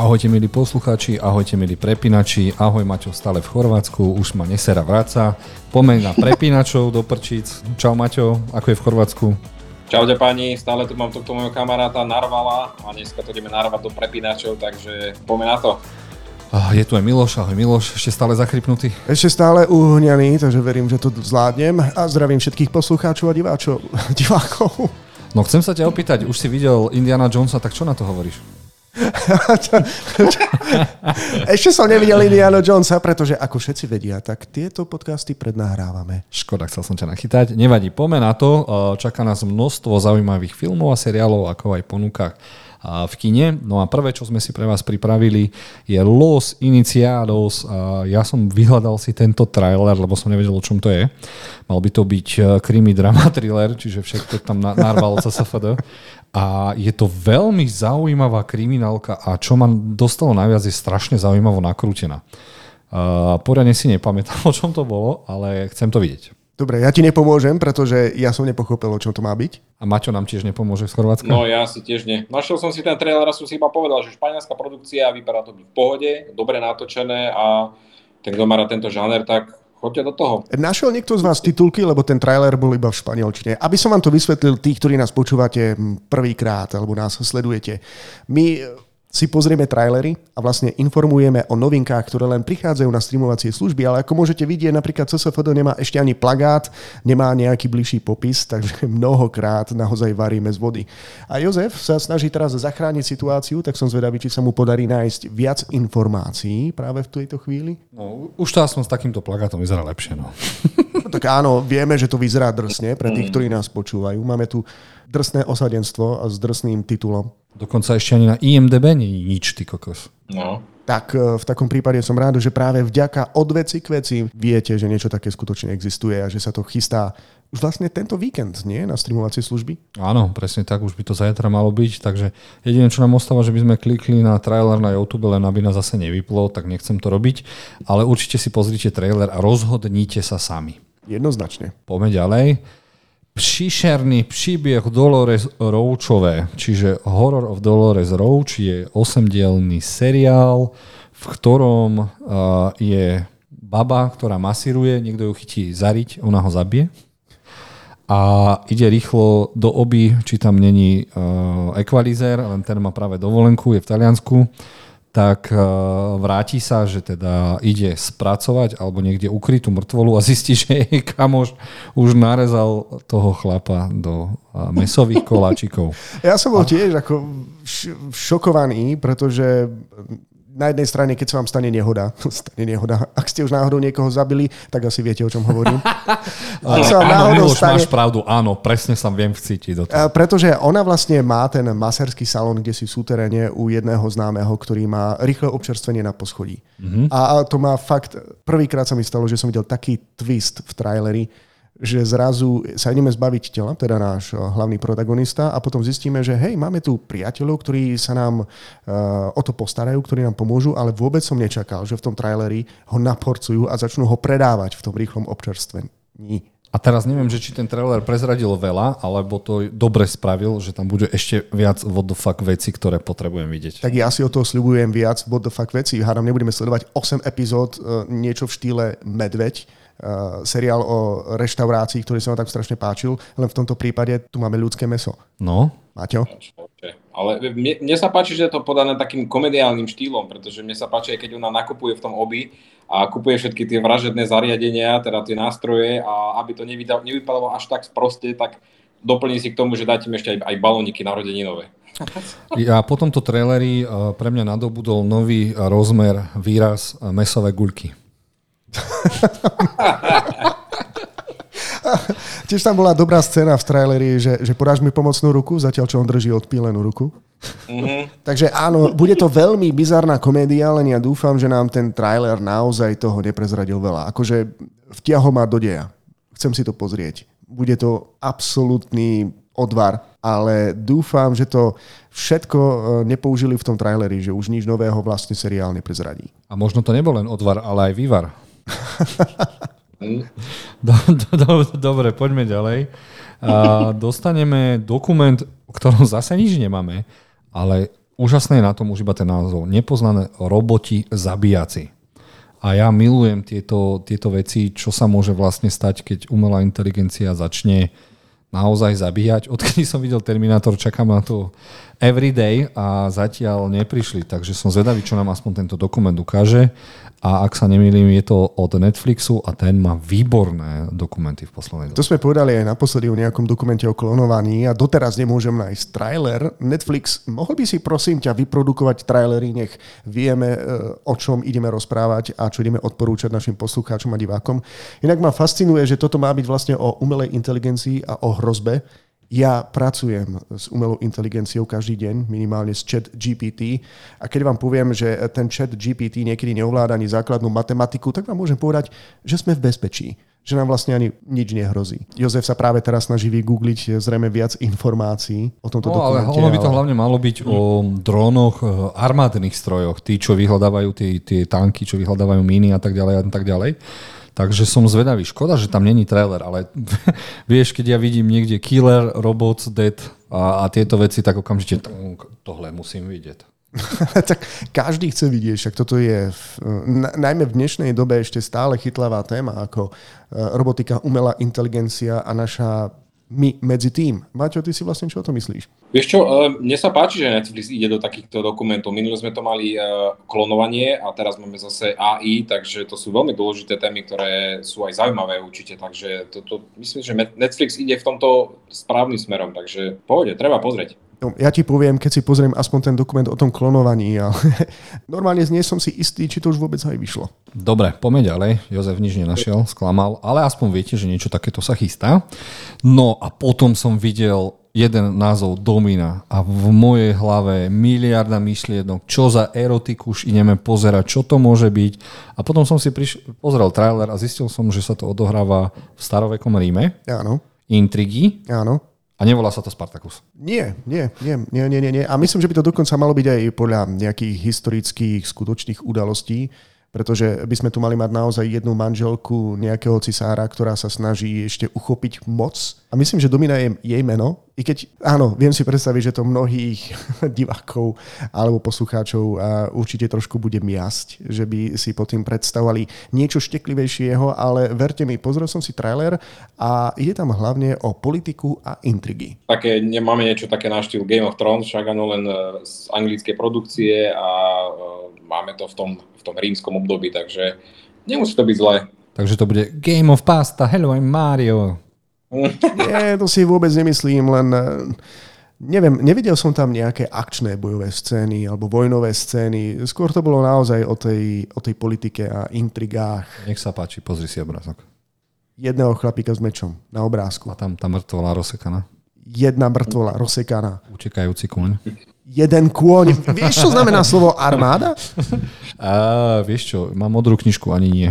Ahojte milí poslucháči, ahojte milí prepínači, ahoj Maťo stále v Chorvátsku, už ma nesera vráca. Pomeň na prepínačov do prčíc. Čau Maťo, ako je v Chorvátsku? Čaute pani, stále tu mám tohto môjho kamaráta Narvala a dneska to ideme narvať do prepínačov, takže pomeň na to. Je tu aj Miloš, ahoj Miloš, ešte stále zakrypnutý? Ešte stále uhňaný, takže verím, že to zvládnem a zdravím všetkých poslucháčov a diváčov, divákov. No chcem sa ťa opýtať, už si videl Indiana Jonesa, tak čo na to hovoríš? Ešte som nevidel Indiana Jonesa, pretože ako všetci vedia, tak tieto podcasty prednahrávame. Škoda, chcel som ťa nachytať. Nevadí, poďme na to. Čaká nás množstvo zaujímavých filmov a seriálov, ako aj ponúkach v kine. No a prvé, čo sme si pre vás pripravili, je Los Iniciados. Ja som vyhľadal si tento trailer, lebo som nevedel, o čom to je. Mal by to byť e, krimi drama thriller, čiže všetko tam narvalo CSFD. A je to veľmi zaujímavá kriminálka a čo ma dostalo najviac je strašne zaujímavo nakrútená. Uh, poriadne si nepamätám, o čom to bolo, ale chcem to vidieť. Dobre, ja ti nepomôžem, pretože ja som nepochopil, o čom to má byť. A Maťo nám tiež nepomôže z Chorvátska? No ja si tiež nie. Našiel som si ten trailer a som si iba povedal, že španielská produkcia vypadá to byť v pohode, dobre natočené a ten, kto má tento žáner, tak Choďte do toho. Našiel niekto z vás titulky, lebo ten trailer bol iba v španielčine. Aby som vám to vysvetlil, tí, ktorí nás počúvate prvýkrát alebo nás sledujete. My si pozrieme trailery a vlastne informujeme o novinkách, ktoré len prichádzajú na streamovacie služby, ale ako môžete vidieť, napríklad CSFD nemá ešte ani plagát, nemá nejaký bližší popis, takže mnohokrát naozaj varíme z vody. A Jozef sa snaží teraz zachrániť situáciu, tak som zvedavý, či sa mu podarí nájsť viac informácií práve v tejto chvíli. No, už to som s takýmto plagátom vyzerá lepšie. No. no tak áno, vieme, že to vyzerá drsne pre tých, ktorí nás počúvajú. Máme tu drsné osadenstvo a s drsným titulom. Dokonca ešte ani na IMDB nie je nič, ty kokos. No. Tak e, v takom prípade som rád, že práve vďaka od veci k veci viete, že niečo také skutočne existuje a že sa to chystá už vlastne tento víkend, nie? Na streamovacie služby? Áno, presne tak, už by to zajtra malo byť, takže jediné, čo nám ostáva, že by sme klikli na trailer na YouTube, len aby nás zase nevyplo, tak nechcem to robiť, ale určite si pozrite trailer a rozhodnite sa sami. Jednoznačne. Poďme ďalej. Příšerný příbeh Dolores Roachové, čiže Horror of Dolores Roach je osemdielný seriál, v ktorom uh, je baba, ktorá masíruje, niekto ju chytí zariť, ona ho zabije. A ide rýchlo do oby, či tam není uh, ekvalizér, len ten má práve dovolenku, je v Taliansku tak eh, vráti sa, že teda ide spracovať alebo niekde ukrytú mŕtvolu a zistí, že jej kamoš už narezal toho chlapa do eh, mesových koláčikov. Ja som bol tiež ako šokovaný, pretože na jednej strane, keď sa vám stane nehoda, stane nehoda, ak ste už náhodou niekoho zabili, tak asi viete, o čom hovorím. ak sa vám náhodou áno, stane... máš pravdu, áno, presne sa viem vcítiť do toho. Pretože ona vlastne má ten maserský salón, kde si v súteréne u jedného známeho, ktorý má rýchle občerstvenie na poschodí. Mm-hmm. A to má fakt, prvýkrát sa mi stalo, že som videl taký twist v traileri, že zrazu sa ideme zbaviť tela, teda náš eh, hlavný protagonista a potom zistíme, že hej, máme tu priateľov, ktorí sa nám uh, o to postarajú, ktorí nám pomôžu, ale vôbec som nečakal, že v tom traileri ho naporcujú a začnú ho predávať v tom rýchlom občerstvení. A teraz neviem, že či ten trailer prezradil veľa, alebo to dobre spravil, že tam bude ešte viac what the fuck veci, ktoré potrebujem vidieť. Tak ja si o toho sľubujem viac what the fuck veci. Hádam, nebudeme sledovať 8 epizód, eh, niečo v štýle Medveď, seriál o reštaurácii, ktorý sa vám tak strašne páčil, len v tomto prípade tu máme ľudské meso. No. Maťo? Ale mne, mne sa páči, že je to podané takým komediálnym štýlom, pretože mne sa páči, aj keď ona nakupuje v tom obi a kupuje všetky tie vražedné zariadenia, teda tie nástroje a aby to nevypadalo až tak sproste, tak doplní si k tomu, že dáte ešte aj, aj balóniky narodeninové. Ja po tomto traileri eh, pre mňa nadobudol nový rozmer, výraz eh, mesové guľky. Tiež tam bola dobrá scéna v traileri, že, že podáš mi pomocnú ruku, zatiaľ čo on drží odpílenú ruku. Mm-hmm. Takže áno, bude to veľmi bizarná komédia, len ja dúfam, že nám ten trailer naozaj toho neprezradil veľa. Akože vtiahol ma do deja. Chcem si to pozrieť. Bude to absolútny odvar, ale dúfam, že to všetko e, nepoužili v tom traileri, že už nič nového vlastne seriál neprezradí. A možno to nebol len odvar, ale aj vývar. do, do, do, dobre, poďme ďalej. A dostaneme dokument, o ktorom zase nič nemáme, ale úžasné je na tom už iba ten názov. Nepoznané roboti zabíjaci. A ja milujem tieto, tieto veci, čo sa môže vlastne stať, keď umelá inteligencia začne naozaj zabíjať. Odkedy som videl Terminátor, čakám na to everyday a zatiaľ neprišli, takže som zvedavý, čo nám aspoň tento dokument ukáže a ak sa nemýlim, je to od Netflixu a ten má výborné dokumenty v poslednej dobe. To sme povedali aj naposledy o nejakom dokumente o klonovaní a doteraz nemôžem nájsť trailer. Netflix, mohol by si prosím ťa vyprodukovať trailery, nech vieme, e, o čom ideme rozprávať a čo ideme odporúčať našim poslucháčom a divákom. Inak ma fascinuje, že toto má byť vlastne o umelej inteligencii a o hrozbe ja pracujem s umelou inteligenciou každý deň, minimálne s chat GPT a keď vám poviem, že ten chat GPT niekedy neovláda ani základnú matematiku, tak vám môžem povedať, že sme v bezpečí že nám vlastne ani nič nehrozí. Jozef sa práve teraz snaží vygoogliť zrejme viac informácií o tomto no, dokumente. Ale ono by to hlavne malo byť o drónoch, eh, armádnych strojoch, tí, čo vyhľadávajú tie, tie tanky, čo vyhľadávajú míny a tak ďalej a tak ďalej. Takže som zvedavý. Škoda, že tam není trailer, ale vieš, keď ja vidím niekde Killer, Robots, Dead a, a tieto veci, tak okamžite tohle musím vidieť. tak každý chce vidieť, však toto je v, najmä v dnešnej dobe ešte stále chytlavá téma ako eh, robotika, umelá inteligencia a naša my medzi tým. Maťo, ty si vlastne čo o to myslíš? Vieš čo, e, mne sa páči, že Netflix ide do takýchto dokumentov. Minule sme to mali e, klonovanie a teraz máme zase AI, takže to sú veľmi dôležité témy, ktoré sú aj zaujímavé určite. Takže to, to, myslím, že Netflix ide v tomto správnym smerom, takže pohode, treba pozrieť. No, ja ti poviem, keď si pozriem aspoň ten dokument o tom klonovaní, ale normálne nie som si istý, či to už vôbec aj vyšlo. Dobre, poďme ďalej. Jozef nič nenašiel, sklamal, ale aspoň viete, že niečo takéto sa chystá. No a potom som videl jeden názov Domina a v mojej hlave miliarda myšlienok, čo za erotiku už ideme pozerať, čo to môže byť. A potom som si priš- pozrel trailer a zistil som, že sa to odohráva v starovekom Ríme. Áno. Intrigy. Áno. A nevolá sa to Spartacus? Nie, nie, nie, nie, nie, nie. A myslím, že by to dokonca malo byť aj podľa nejakých historických, skutočných udalostí pretože by sme tu mali mať naozaj jednu manželku nejakého cisára, ktorá sa snaží ešte uchopiť moc. A myslím, že Domina je jej meno, i keď, áno, viem si predstaviť, že to mnohých divákov alebo poslucháčov určite trošku bude miasť, že by si po tým predstavovali niečo šteklivejšieho, ale verte mi, pozrel som si trailer a ide tam hlavne o politiku a intrigy. Také, máme niečo také na štýl Game of Thrones, však áno, len e, z anglickej produkcie a e, máme to v tom v tom rímskom období, takže nemusí to byť zlé. Takže to bude Game of Pasta, hello, I'm Mario. Nie, to si vôbec nemyslím, len eh, neviem, nevidel som tam nejaké akčné bojové scény alebo vojnové scény. Skôr to bolo naozaj o tej, o tej politike a intrigách. Nech sa páči, pozri si obrázok. Jedného chlapíka s mečom na obrázku. A tam tá mŕtvola rozsekaná. Jedna mŕtvola rozsekaná. Utekajúci kôň jeden kôň. Vieš, čo znamená slovo armáda? A, vieš čo, mám modrú knižku, ani nie.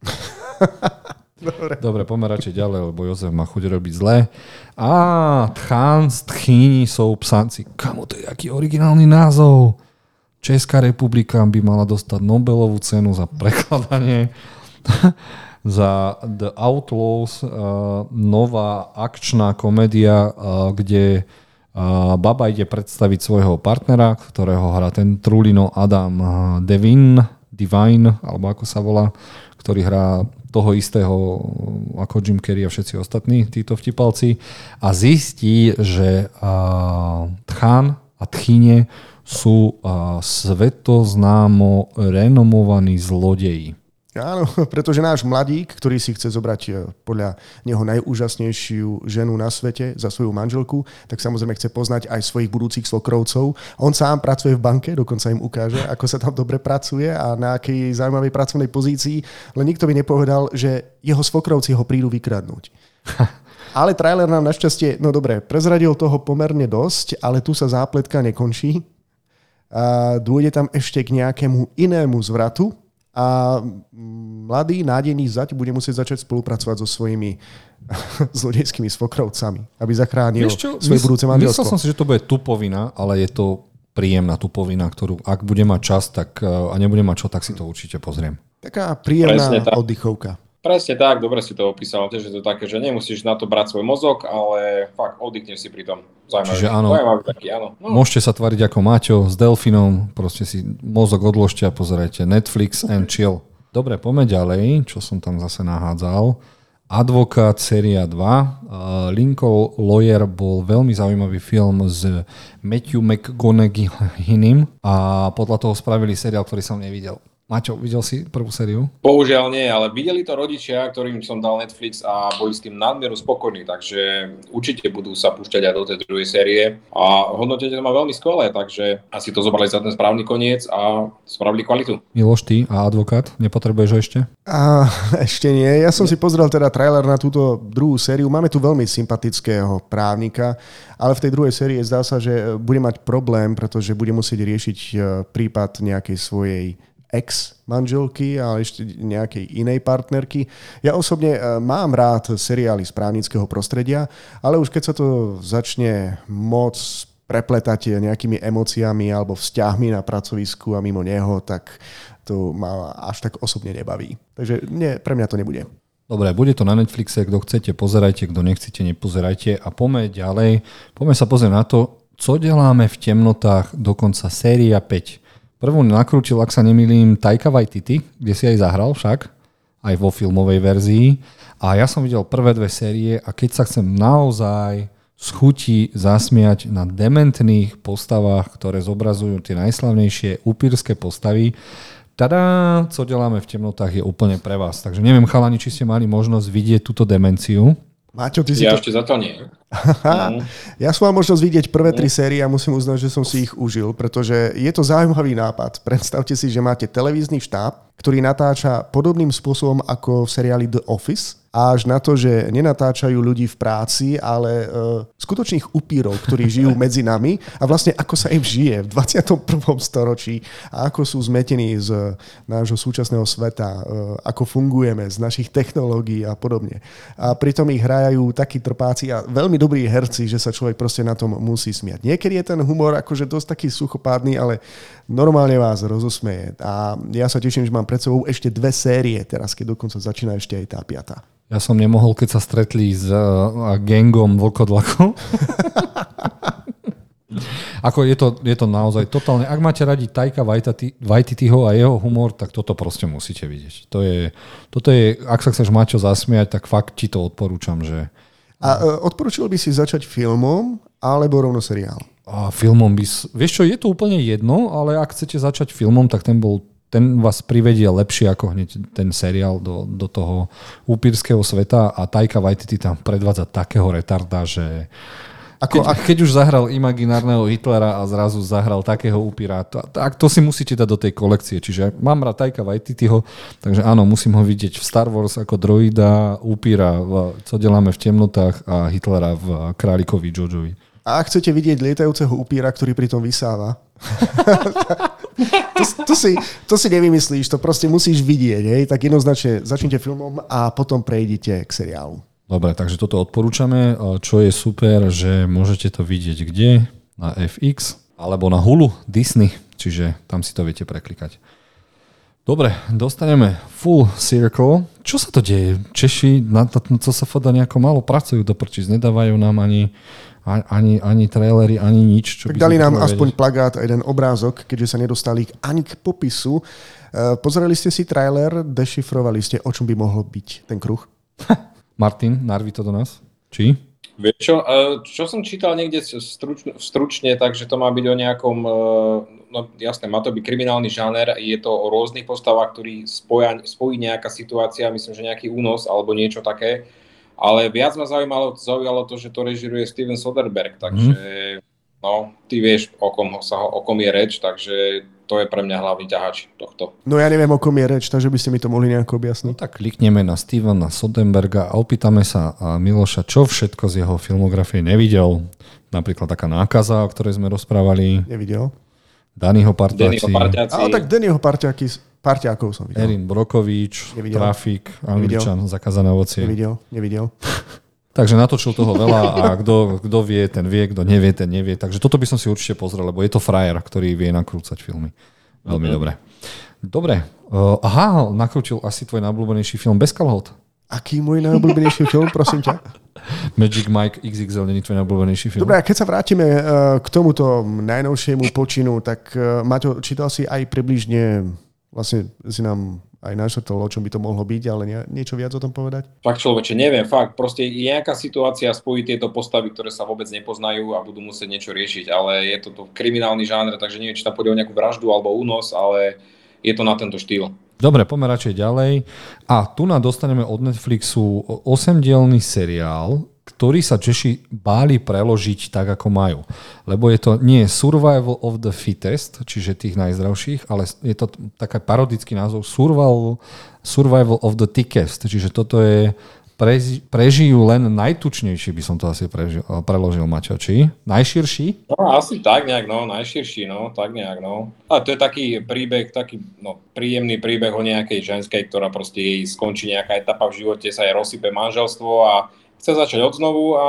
Dobre. Dobre, poďme radšej ďalej, lebo Jozef má chuť robiť zle. Á, Tchán z Tchýni sú psanci. Kamo, to je aký originálny názov. Česká republika by mala dostať Nobelovú cenu za prekladanie za The Outlaws, uh, nová akčná komédia, uh, kde a baba ide predstaviť svojho partnera, ktorého hrá ten Trulino Adam Devin, Divine, alebo ako sa volá, ktorý hrá toho istého ako Jim Carrey a všetci ostatní títo vtipalci a zistí, že Tchan a Tchine sú svetoznámo renomovaní zlodeji. Áno, pretože náš mladík, ktorý si chce zobrať eh, podľa neho najúžasnejšiu ženu na svete za svoju manželku, tak samozrejme chce poznať aj svojich budúcich svokrovcov. On sám pracuje v banke, dokonca im ukáže, ako sa tam dobre pracuje a na akej zaujímavej pracovnej pozícii, len nikto by nepovedal, že jeho svokrovci ho prídu vykradnúť. Ale trailer nám našťastie, no dobre, prezradil toho pomerne dosť, ale tu sa zápletka nekončí. A dôjde tam ešte k nejakému inému zvratu, a mladý, nádejný zať bude musieť začať spolupracovať so svojimi zlodejskými svokrovcami, aby zachránil čo, svoje budúce manželstvo. Myslel som si, že to bude tupovina, ale je to príjemná tupovina, ktorú ak bude mať čas tak, a nebude mať čo, tak si to určite pozriem. Taká príjemná oddychovka. Presne tak, dobre si to opísal, tiež je to také, že nemusíš na to brať svoj mozog, ale fakt oddychneš si pri tom. Zaujímavý, Čiže áno. zaujímavý taký, áno. No, Môžete sa tvariť ako Maťo s delfinom, proste si mozog odložte a pozerajte Netflix and chill. Dobre, poďme ďalej, čo som tam zase nahádzal. Advokát séria 2. Uh, Lincoln Lawyer bol veľmi zaujímavý film s Matthew McGonagallynim a podľa toho spravili seriál, ktorý som nevidel. Maťo, videl si prvú sériu? Bohužiaľ nie, ale videli to rodičia, ktorým som dal Netflix a boli s tým nadmieru spokojní, takže určite budú sa púšťať aj do tej druhej série a hodnotenie to má veľmi skvelé, takže asi to zobrali za ten správny koniec a spravili kvalitu. Miloš, ty a advokát, nepotrebuješ ho ešte? A ešte nie. Ja som si pozrel teda trailer na túto druhú sériu. Máme tu veľmi sympatického právnika, ale v tej druhej sérii zdá sa, že bude mať problém, pretože bude musieť riešiť e, prípad nejakej svojej ex-manželky a ešte nejakej inej partnerky. Ja osobne e, mám rád seriály z právnického prostredia, ale už keď sa to začne moc prepletať nejakými emóciami alebo vzťahmi na pracovisku a mimo neho, tak to ma až tak osobne nebaví. Takže nie, pre mňa to nebude. Dobre, bude to na Netflixe, kto chcete, pozerajte, kto nechcete, nepozerajte a poďme ďalej. Poďme sa pozrieť na to, co deláme v temnotách, dokonca séria 5. Prvú nakrútil, ak sa nemýlim, Taika Waititi, kde si aj zahral však, aj vo filmovej verzii. A ja som videl prvé dve série a keď sa chcem naozaj schutí zasmiať na dementných postavách, ktoré zobrazujú tie najslavnejšie upírske postavy, tada, co deláme v temnotách je úplne pre vás. Takže neviem, chalani, či ste mali možnosť vidieť túto demenciu. Maťo, ty si Ja to... ešte zatiaľ nie. Aha, ja som mal možnosť vidieť prvé tri série a musím uznať, že som si ich užil, pretože je to zaujímavý nápad. Predstavte si, že máte televízny štáb, ktorý natáča podobným spôsobom ako v seriáli The Office, až na to, že nenatáčajú ľudí v práci, ale uh, skutočných upírov, ktorí žijú medzi nami a vlastne ako sa im žije v 21. storočí a ako sú zmetení z nášho súčasného sveta, uh, ako fungujeme, z našich technológií a podobne. A pritom ich hrajú takí trpáci a veľmi dobrí herci, že sa človek proste na tom musí smiať. Niekedy je ten humor akože dosť taký suchopádny, ale normálne vás rozosmeje. A ja sa teším, že mám pred sebou ešte dve série, teraz keď dokonca začína ešte aj tá piata. Ja som nemohol, keď sa stretli s uh, gangom vlkodlaku. Ako je to, je to naozaj totálne. Ak máte radi Tajka Waititiho a jeho humor, tak toto proste musíte vidieť. To je, toto je, ak sa chceš Maťo zasmiať, tak fakt ti to odporúčam, že A uh, odporúčil by si začať filmom alebo rovno seriál? a filmom by... Vieš čo, je to úplne jedno, ale ak chcete začať filmom, tak ten bol ten vás privedie lepšie ako hneď ten seriál do, do toho upírskeho sveta a Taika Waititi tam predvádza takého retarda, že Ako, keď, keď už zahral imaginárneho Hitlera a zrazu zahral takého upíra, tak to si musíte dať do tej kolekcie. Čiže mám rád Taika Waititiho, takže áno, musím ho vidieť v Star Wars ako droida, upíra, v, co deláme v temnotách a Hitlera v Králikovi Jojovi. A ak chcete vidieť lietajúceho upíra, ktorý pritom vysáva, to, to, si, to si nevymyslíš, to proste musíš vidieť, hej? tak jednoznačne začnite filmom a potom prejdite k seriálu. Dobre, takže toto odporúčame. Čo je super, že môžete to vidieť kde? Na FX alebo na Hulu Disney, čiže tam si to viete preklikať. Dobre, dostaneme full circle. Čo sa to deje? Češi na to, na to sa foda nejako málo pracujú do prčíc, nedávajú nám ani, ani, ani trailery, ani nič. Čo Tak dali nám aspoň vedieť. plagát a jeden obrázok, keďže sa nedostali ani k popisu. Eh, Pozerali ste si trailer, dešifrovali ste, o čom by mohol byť ten kruh? Martin, narvi to do nás. Či? Vieš čo, čo som čítal niekde stručne, stručne takže to má byť o nejakom, e, no jasné, má to byť kriminálny žáner, je to o rôznych postavách, ktorý spoja, spojí nejaká situácia, myslím, že nejaký únos alebo niečo také, ale viac ma zaujímalo, zaujalo to, že to režiruje Steven Soderbergh, takže no, ty vieš, o kom, sa, o kom je reč, takže to je pre mňa hlavný ťahač tohto. No ja neviem, o kom je reč, takže by ste mi to mohli nejako No objasniť. tak klikneme na Stevena Soderberga a opýtame sa a Miloša, čo všetko z jeho filmografie nevidel. Napríklad taká nákaza, o ktorej sme rozprávali, Nevidel? Partáci, parťáci. Ale tak Dennyho parťáky, parťákov som videl. Erin Brokovič, Nevidel. Trafik, Angličan, Zakázané ovocie. Nevidel, nevidel. Takže natočil toho veľa a kto, kto vie, ten vie, kto nevie, ten nevie. Takže toto by som si určite pozrel, lebo je to frajer, ktorý vie nakrúcať filmy. Veľmi Mhm. dobre. Dobre. Uh, aha, nakrútil asi tvoj najobľúbenejší film Bez kalhot. Aký môj najobľúbenejší film, prosím ťa? Magic Mike XXL není tvoj najobľúbenejší film. Dobre, a keď sa vrátime uh, k tomuto najnovšiemu počinu, tak uh, Maťo, čítal si aj približne, vlastne si nám aj našrtol, o čom by to mohlo byť, ale nie, niečo viac o tom povedať? Fakt človeče, neviem, fakt. Proste je nejaká situácia spojí tieto postavy, ktoré sa vôbec nepoznajú a budú musieť niečo riešiť, ale je to, to kriminálny žáner, takže neviem, či tam pôjde o nejakú vraždu alebo únos, ale je to na tento štýl. Dobre, poďme radšej ďalej. A tu nám dostaneme od Netflixu 8-dielný seriál, ktorý sa Češi báli preložiť tak, ako majú. Lebo je to nie Survival of the Fittest, čiže tých najzdravších, ale je to taký parodický názov Survival, Survival of the Thickest, čiže toto je preži, prežijú len najtučnejší, by som to asi prežil, preložil, Maťo, či? Najširší? No, asi tak nejak, no, najširší, no, tak nejak, no. A to je taký príbeh, taký, no, príjemný príbeh o nejakej ženskej, ktorá proste jej skončí nejaká etapa v živote, sa jej rozsype manželstvo a chce začať od znovu a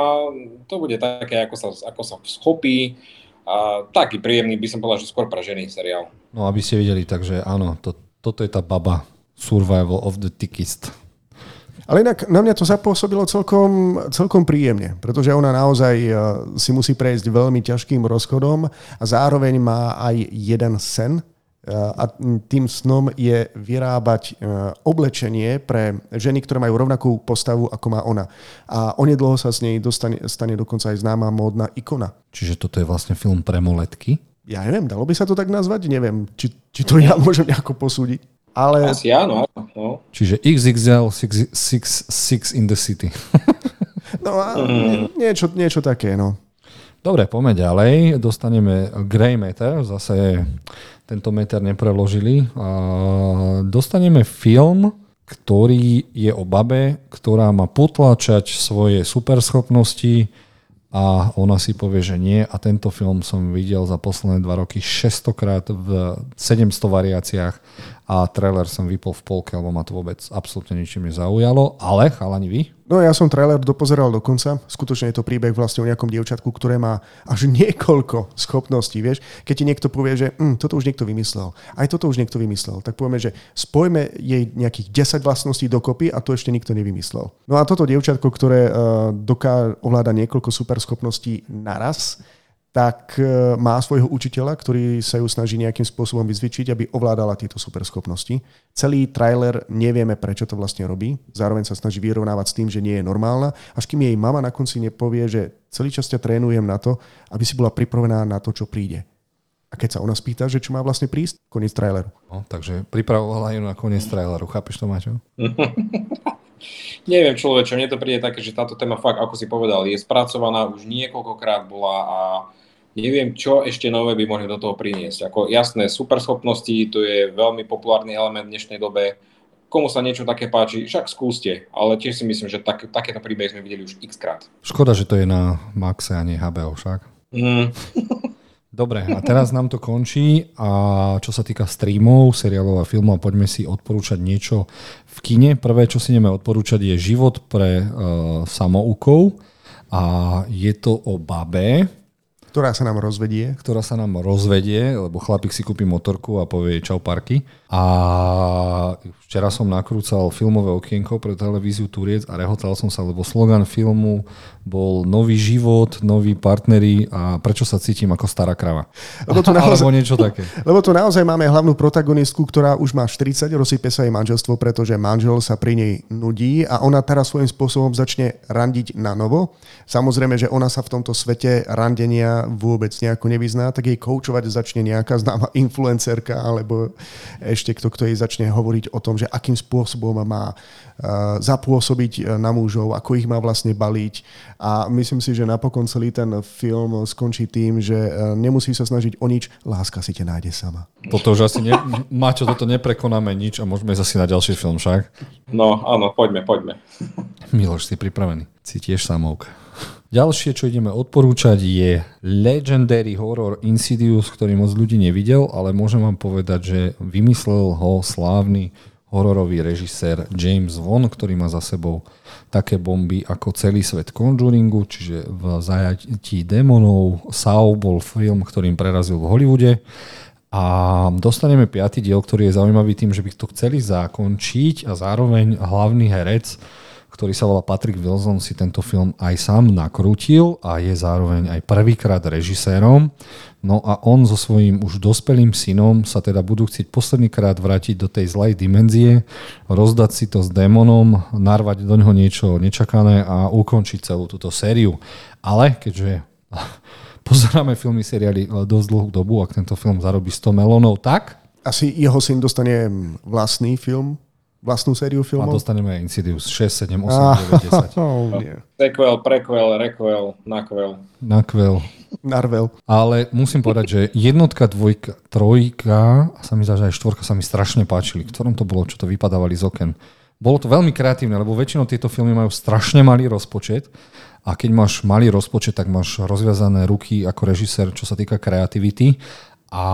to bude také, ako sa, ako sa schopí. A taký príjemný, by som povedal, že skôr pre ženy seriál. No aby ste videli, takže áno, to, toto je tá baba Survival of the Thickest. Ale inak na mňa to zapôsobilo celkom, celkom príjemne, pretože ona naozaj e, si musí prejsť veľmi ťažkým rozchodom a zároveň má aj jeden sen, a tým snom je vyrábať e, oblečenie pre ženy, ktoré majú rovnakú postavu, ako má ona. A onedloho sa z nej dostane, stane dokonca aj známa módna ikona. Čiže toto je vlastne film pre moletky? Ja neviem, dalo by sa to tak nazvať? Neviem, či, či to ja môžem nejako posúdiť. Ale... Asi áno, áno. No. Čiže XXL 6 in the city. no a mm. niečo, niečo také, no. Dobre, poďme ďalej. Dostaneme Grey Matter, zase tento meter nepreložili. A dostaneme film, ktorý je o babe, ktorá má potláčať svoje superschopnosti a ona si povie, že nie. A tento film som videl za posledné dva roky 600 krát v 700 variáciách a trailer som vypol v polke, lebo ma to vôbec absolútne ničím nezaujalo. Ale, chalani vy? No ja som trailer dopozeral do konca. Skutočne je to príbeh vlastne o nejakom dievčatku, ktoré má až niekoľko schopností. Vieš? Keď ti niekto povie, že hm, toto už niekto vymyslel, aj toto už niekto vymyslel, tak povieme, že spojme jej nejakých 10 vlastností dokopy a to ešte nikto nevymyslel. No a toto dievčatko, ktoré uh, doká ovláda niekoľko superschopností naraz, tak e, má svojho učiteľa, ktorý sa ju snaží nejakým spôsobom vyzvičiť, aby ovládala tieto superschopnosti. Celý trailer nevieme, prečo to vlastne robí. Zároveň sa snaží vyrovnávať s tým, že nie je normálna, až kým jej mama na konci nepovie, že celý čas ťa trénujem na to, aby si bola pripravená na to, čo príde. A keď sa ona spýta, že čo má vlastne prísť, koniec traileru. No, takže pripravovala ju na koniec traileru. Chápeš to, Maťo? Neviem, človeče, mne to príde také, že táto téma fakt, ako si povedal, je spracovaná, už niekoľkokrát bola a neviem, čo ešte nové by mohli do toho priniesť. Ako jasné, superschopnosti, to je veľmi populárny element v dnešnej dobe. Komu sa niečo také páči, však skúste, ale tiež si myslím, že tak, takéto príbehy sme videli už x krát. Škoda, že to je na Maxe a nie HBO však. Mm. Dobre, a teraz nám to končí a čo sa týka streamov, seriálov a filmov, poďme si odporúčať niečo v kine. Prvé, čo si ideme odporúčať, je Život pre uh, samoukov a je to o babe, ktorá sa nám rozvedie. Ktorá sa nám rozvedie, lebo chlapík si kúpi motorku a povie čau parky. A včera som nakrúcal filmové okienko pre televíziu Turiec a rehotal som sa, lebo slogan filmu bol nový život, noví partneri a prečo sa cítim ako stará krava. Lebo tu naozaj, Alebo niečo také. Lebo tu naozaj máme hlavnú protagonistku, ktorá už má 40, rozsype sa jej manželstvo, pretože manžel sa pri nej nudí a ona teraz svojím spôsobom začne randiť na novo. Samozrejme, že ona sa v tomto svete randenia vôbec nejako nevyzná, tak jej koučovať začne nejaká známa influencerka alebo ešte kto, kto jej začne hovoriť o tom, že akým spôsobom má zapôsobiť na mužov, ako ich má vlastne baliť. A myslím si, že napokon celý ten film skončí tým, že e, nemusí sa snažiť o nič, láska si ťa nájde sama. Toto už asi ne, Maťo, toto neprekonáme nič a môžeme zase na ďalší film však. No áno, poďme, poďme. Miloš, si pripravený. Si tiež samovka. Ďalšie, čo ideme odporúčať, je Legendary Horror Insidious, ktorý moc ľudí nevidel, ale môžem vám povedať, že vymyslel ho slávny hororový režisér James Wan, ktorý má za sebou také bomby ako celý svet Conjuringu, čiže v zajatí démonov. Saw bol film, ktorým prerazil v Hollywoode A dostaneme piatý diel, ktorý je zaujímavý tým, že by to chceli zakončiť a zároveň hlavný herec, ktorý sa volá Patrick Wilson, si tento film aj sám nakrútil a je zároveň aj prvýkrát režisérom. No a on so svojím už dospelým synom sa teda budú chcieť poslednýkrát vrátiť do tej zlej dimenzie, rozdať si to s démonom, narvať do neho niečo nečakané a ukončiť celú túto sériu. Ale keďže pozeráme filmy, seriály dosť dlhú dobu, ak tento film zarobí 100 melónov, tak... Asi jeho syn dostane vlastný film, vlastnú sériu A filmov? dostaneme aj Insidious 6, 7, 8, 9, 10. Oh, nie. Sequel, prequel, requel, nakvel. Nakvel. Narvel. Ale musím povedať, že jednotka, dvojka, trojka a sa mi zdá, že aj štvorka sa mi strašne páčili. V ktorom to bolo, čo to vypadávali z oken. Bolo to veľmi kreatívne, lebo väčšinou tieto filmy majú strašne malý rozpočet a keď máš malý rozpočet, tak máš rozviazané ruky ako režisér, čo sa týka kreativity a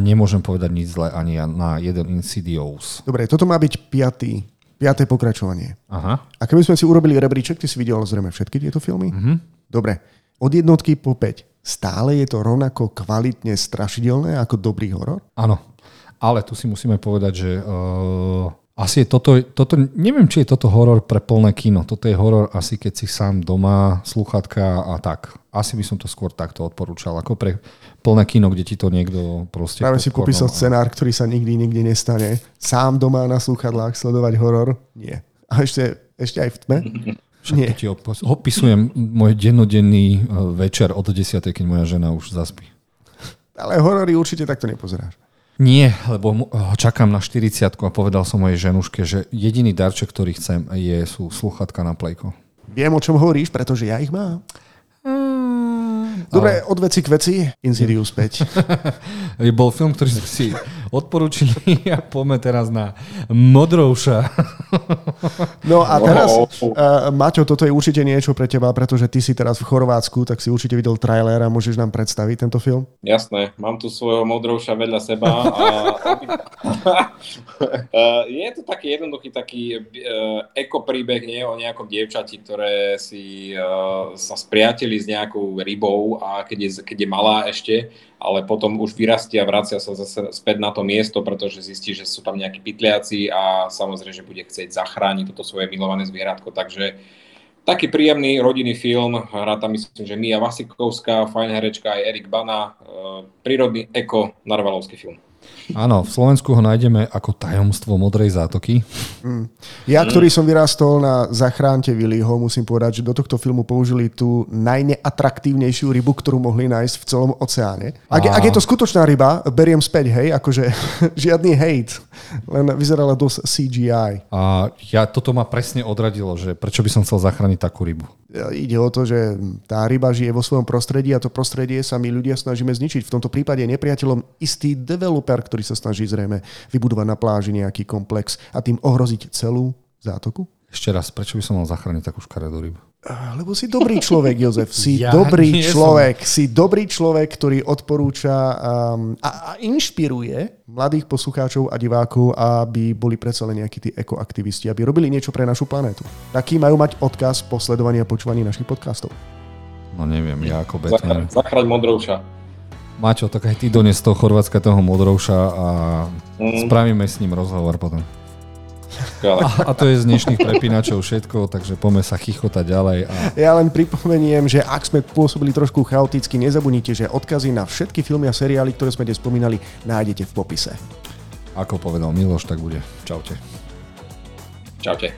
nemôžem povedať nič zle ani na jeden Insidious. Dobre, toto má byť piatý, piaté pokračovanie. Aha. A keby sme si urobili rebríček, ty si videl zrejme všetky tieto filmy? Mm-hmm. Dobre, od jednotky po 5. Stále je to rovnako kvalitne strašidelné ako dobrý horor? Áno, ale tu si musíme povedať, že uh, asi je toto, toto, neviem, či je toto horor pre plné kino. Toto je horor asi keď si sám doma, sluchatka a tak. Asi by som to skôr takto odporúčal, ako pre plné kino, kde ti to niekto proste... Práve si popísal a- scenár, ktorý sa nikdy, nikdy nestane. Sám doma na slúchadlách sledovať horor? Nie. A ešte, ešte aj v tme? Nie. To ti opis- opisujem môj dennodenný eh, večer od 10, keď moja žena už zaspí. Ale horory určite takto nepozeráš. Nie, lebo čakám na 40 a povedal som mojej ženuške, že jediný darček, ktorý chcem, je, sú sluchatka na plejko. Viem, o čom hovoríš, pretože ja ich mám. Dobre, od veci k veci. Insidious 5. Je bol film, ktorý sme si odporúčili a poďme teraz na Modrouša. No a teraz, uh, Maťo, toto je určite niečo pre teba, pretože ty si teraz v Chorvátsku, tak si určite videl trailer a môžeš nám predstaviť tento film? Jasné, mám tu svojho modrouša vedľa seba a Eh, je to taký jednoduchý taký uh, eko príbeh nie o nejakom dievčati, ktoré si uh, sa spriateli s nejakou rybou a keď je, keď je malá ešte, ale potom už vyrastie a vracia sa zase späť na to miesto, pretože zistí, že sú tam nejakí pytliaci a samozrejme, že bude chcieť zachrániť toto svoje milované zvieratko, takže taký príjemný rodinný film, hrá tam myslím, že Mia Vasikovská, fajn herečka aj Erik Bana, uh, prírodný eko narvalovský film. Áno, v Slovensku ho nájdeme ako tajomstvo modrej zátoky. Ja, ktorý som vyrastol na Zachránte Willyho, musím povedať, že do tohto filmu použili tú najneatraktívnejšiu rybu, ktorú mohli nájsť v celom oceáne. Ak, A- ak je to skutočná ryba, beriem späť, hej, akože žiadny hate, len vyzerala dosť CGI. A ja, toto ma presne odradilo, že prečo by som chcel zachrániť takú rybu. Ide o to, že tá ryba žije vo svojom prostredí a to prostredie sa my ľudia snažíme zničiť. V tomto prípade je nepriateľom istý developer, ktorý sa snaží zrejme vybudovať na pláži nejaký komplex a tým ohroziť celú zátoku. Ešte raz, prečo by som mal zachrániť takú škaredú rybu? Ah, Lebo si dobrý človek, Jozef. Si Ja dobrý nie som. človek. Si dobrý človek, ktorý odporúča um, a, a inšpiruje mladých poslucháčov a divákov, aby boli predsa len nejakí tí ekoaktivisti, aby robili niečo pre našu planétu. Taký majú mať odkaz po sledovaní a počúvaní našich podcastov. No neviem, ja ako Batman. Zachráň, zachráň Maťo, tak aj ty dones toho Chorvátska toho modrouša a Mm. spravíme s ním rozhovor potom. Skvelé. A to je z dnešných prepínačov všetko, takže poďme sa chichotať ďalej. A Ja len pripomeniem, že ak sme pôsobili trošku chaoticky, nezabudnite, že odkazy na všetky filmy a seriály, ktoré sme dnes spomínali, nájdete v popise. ako povedal Miloš, tak bude. Čaute. Čaute.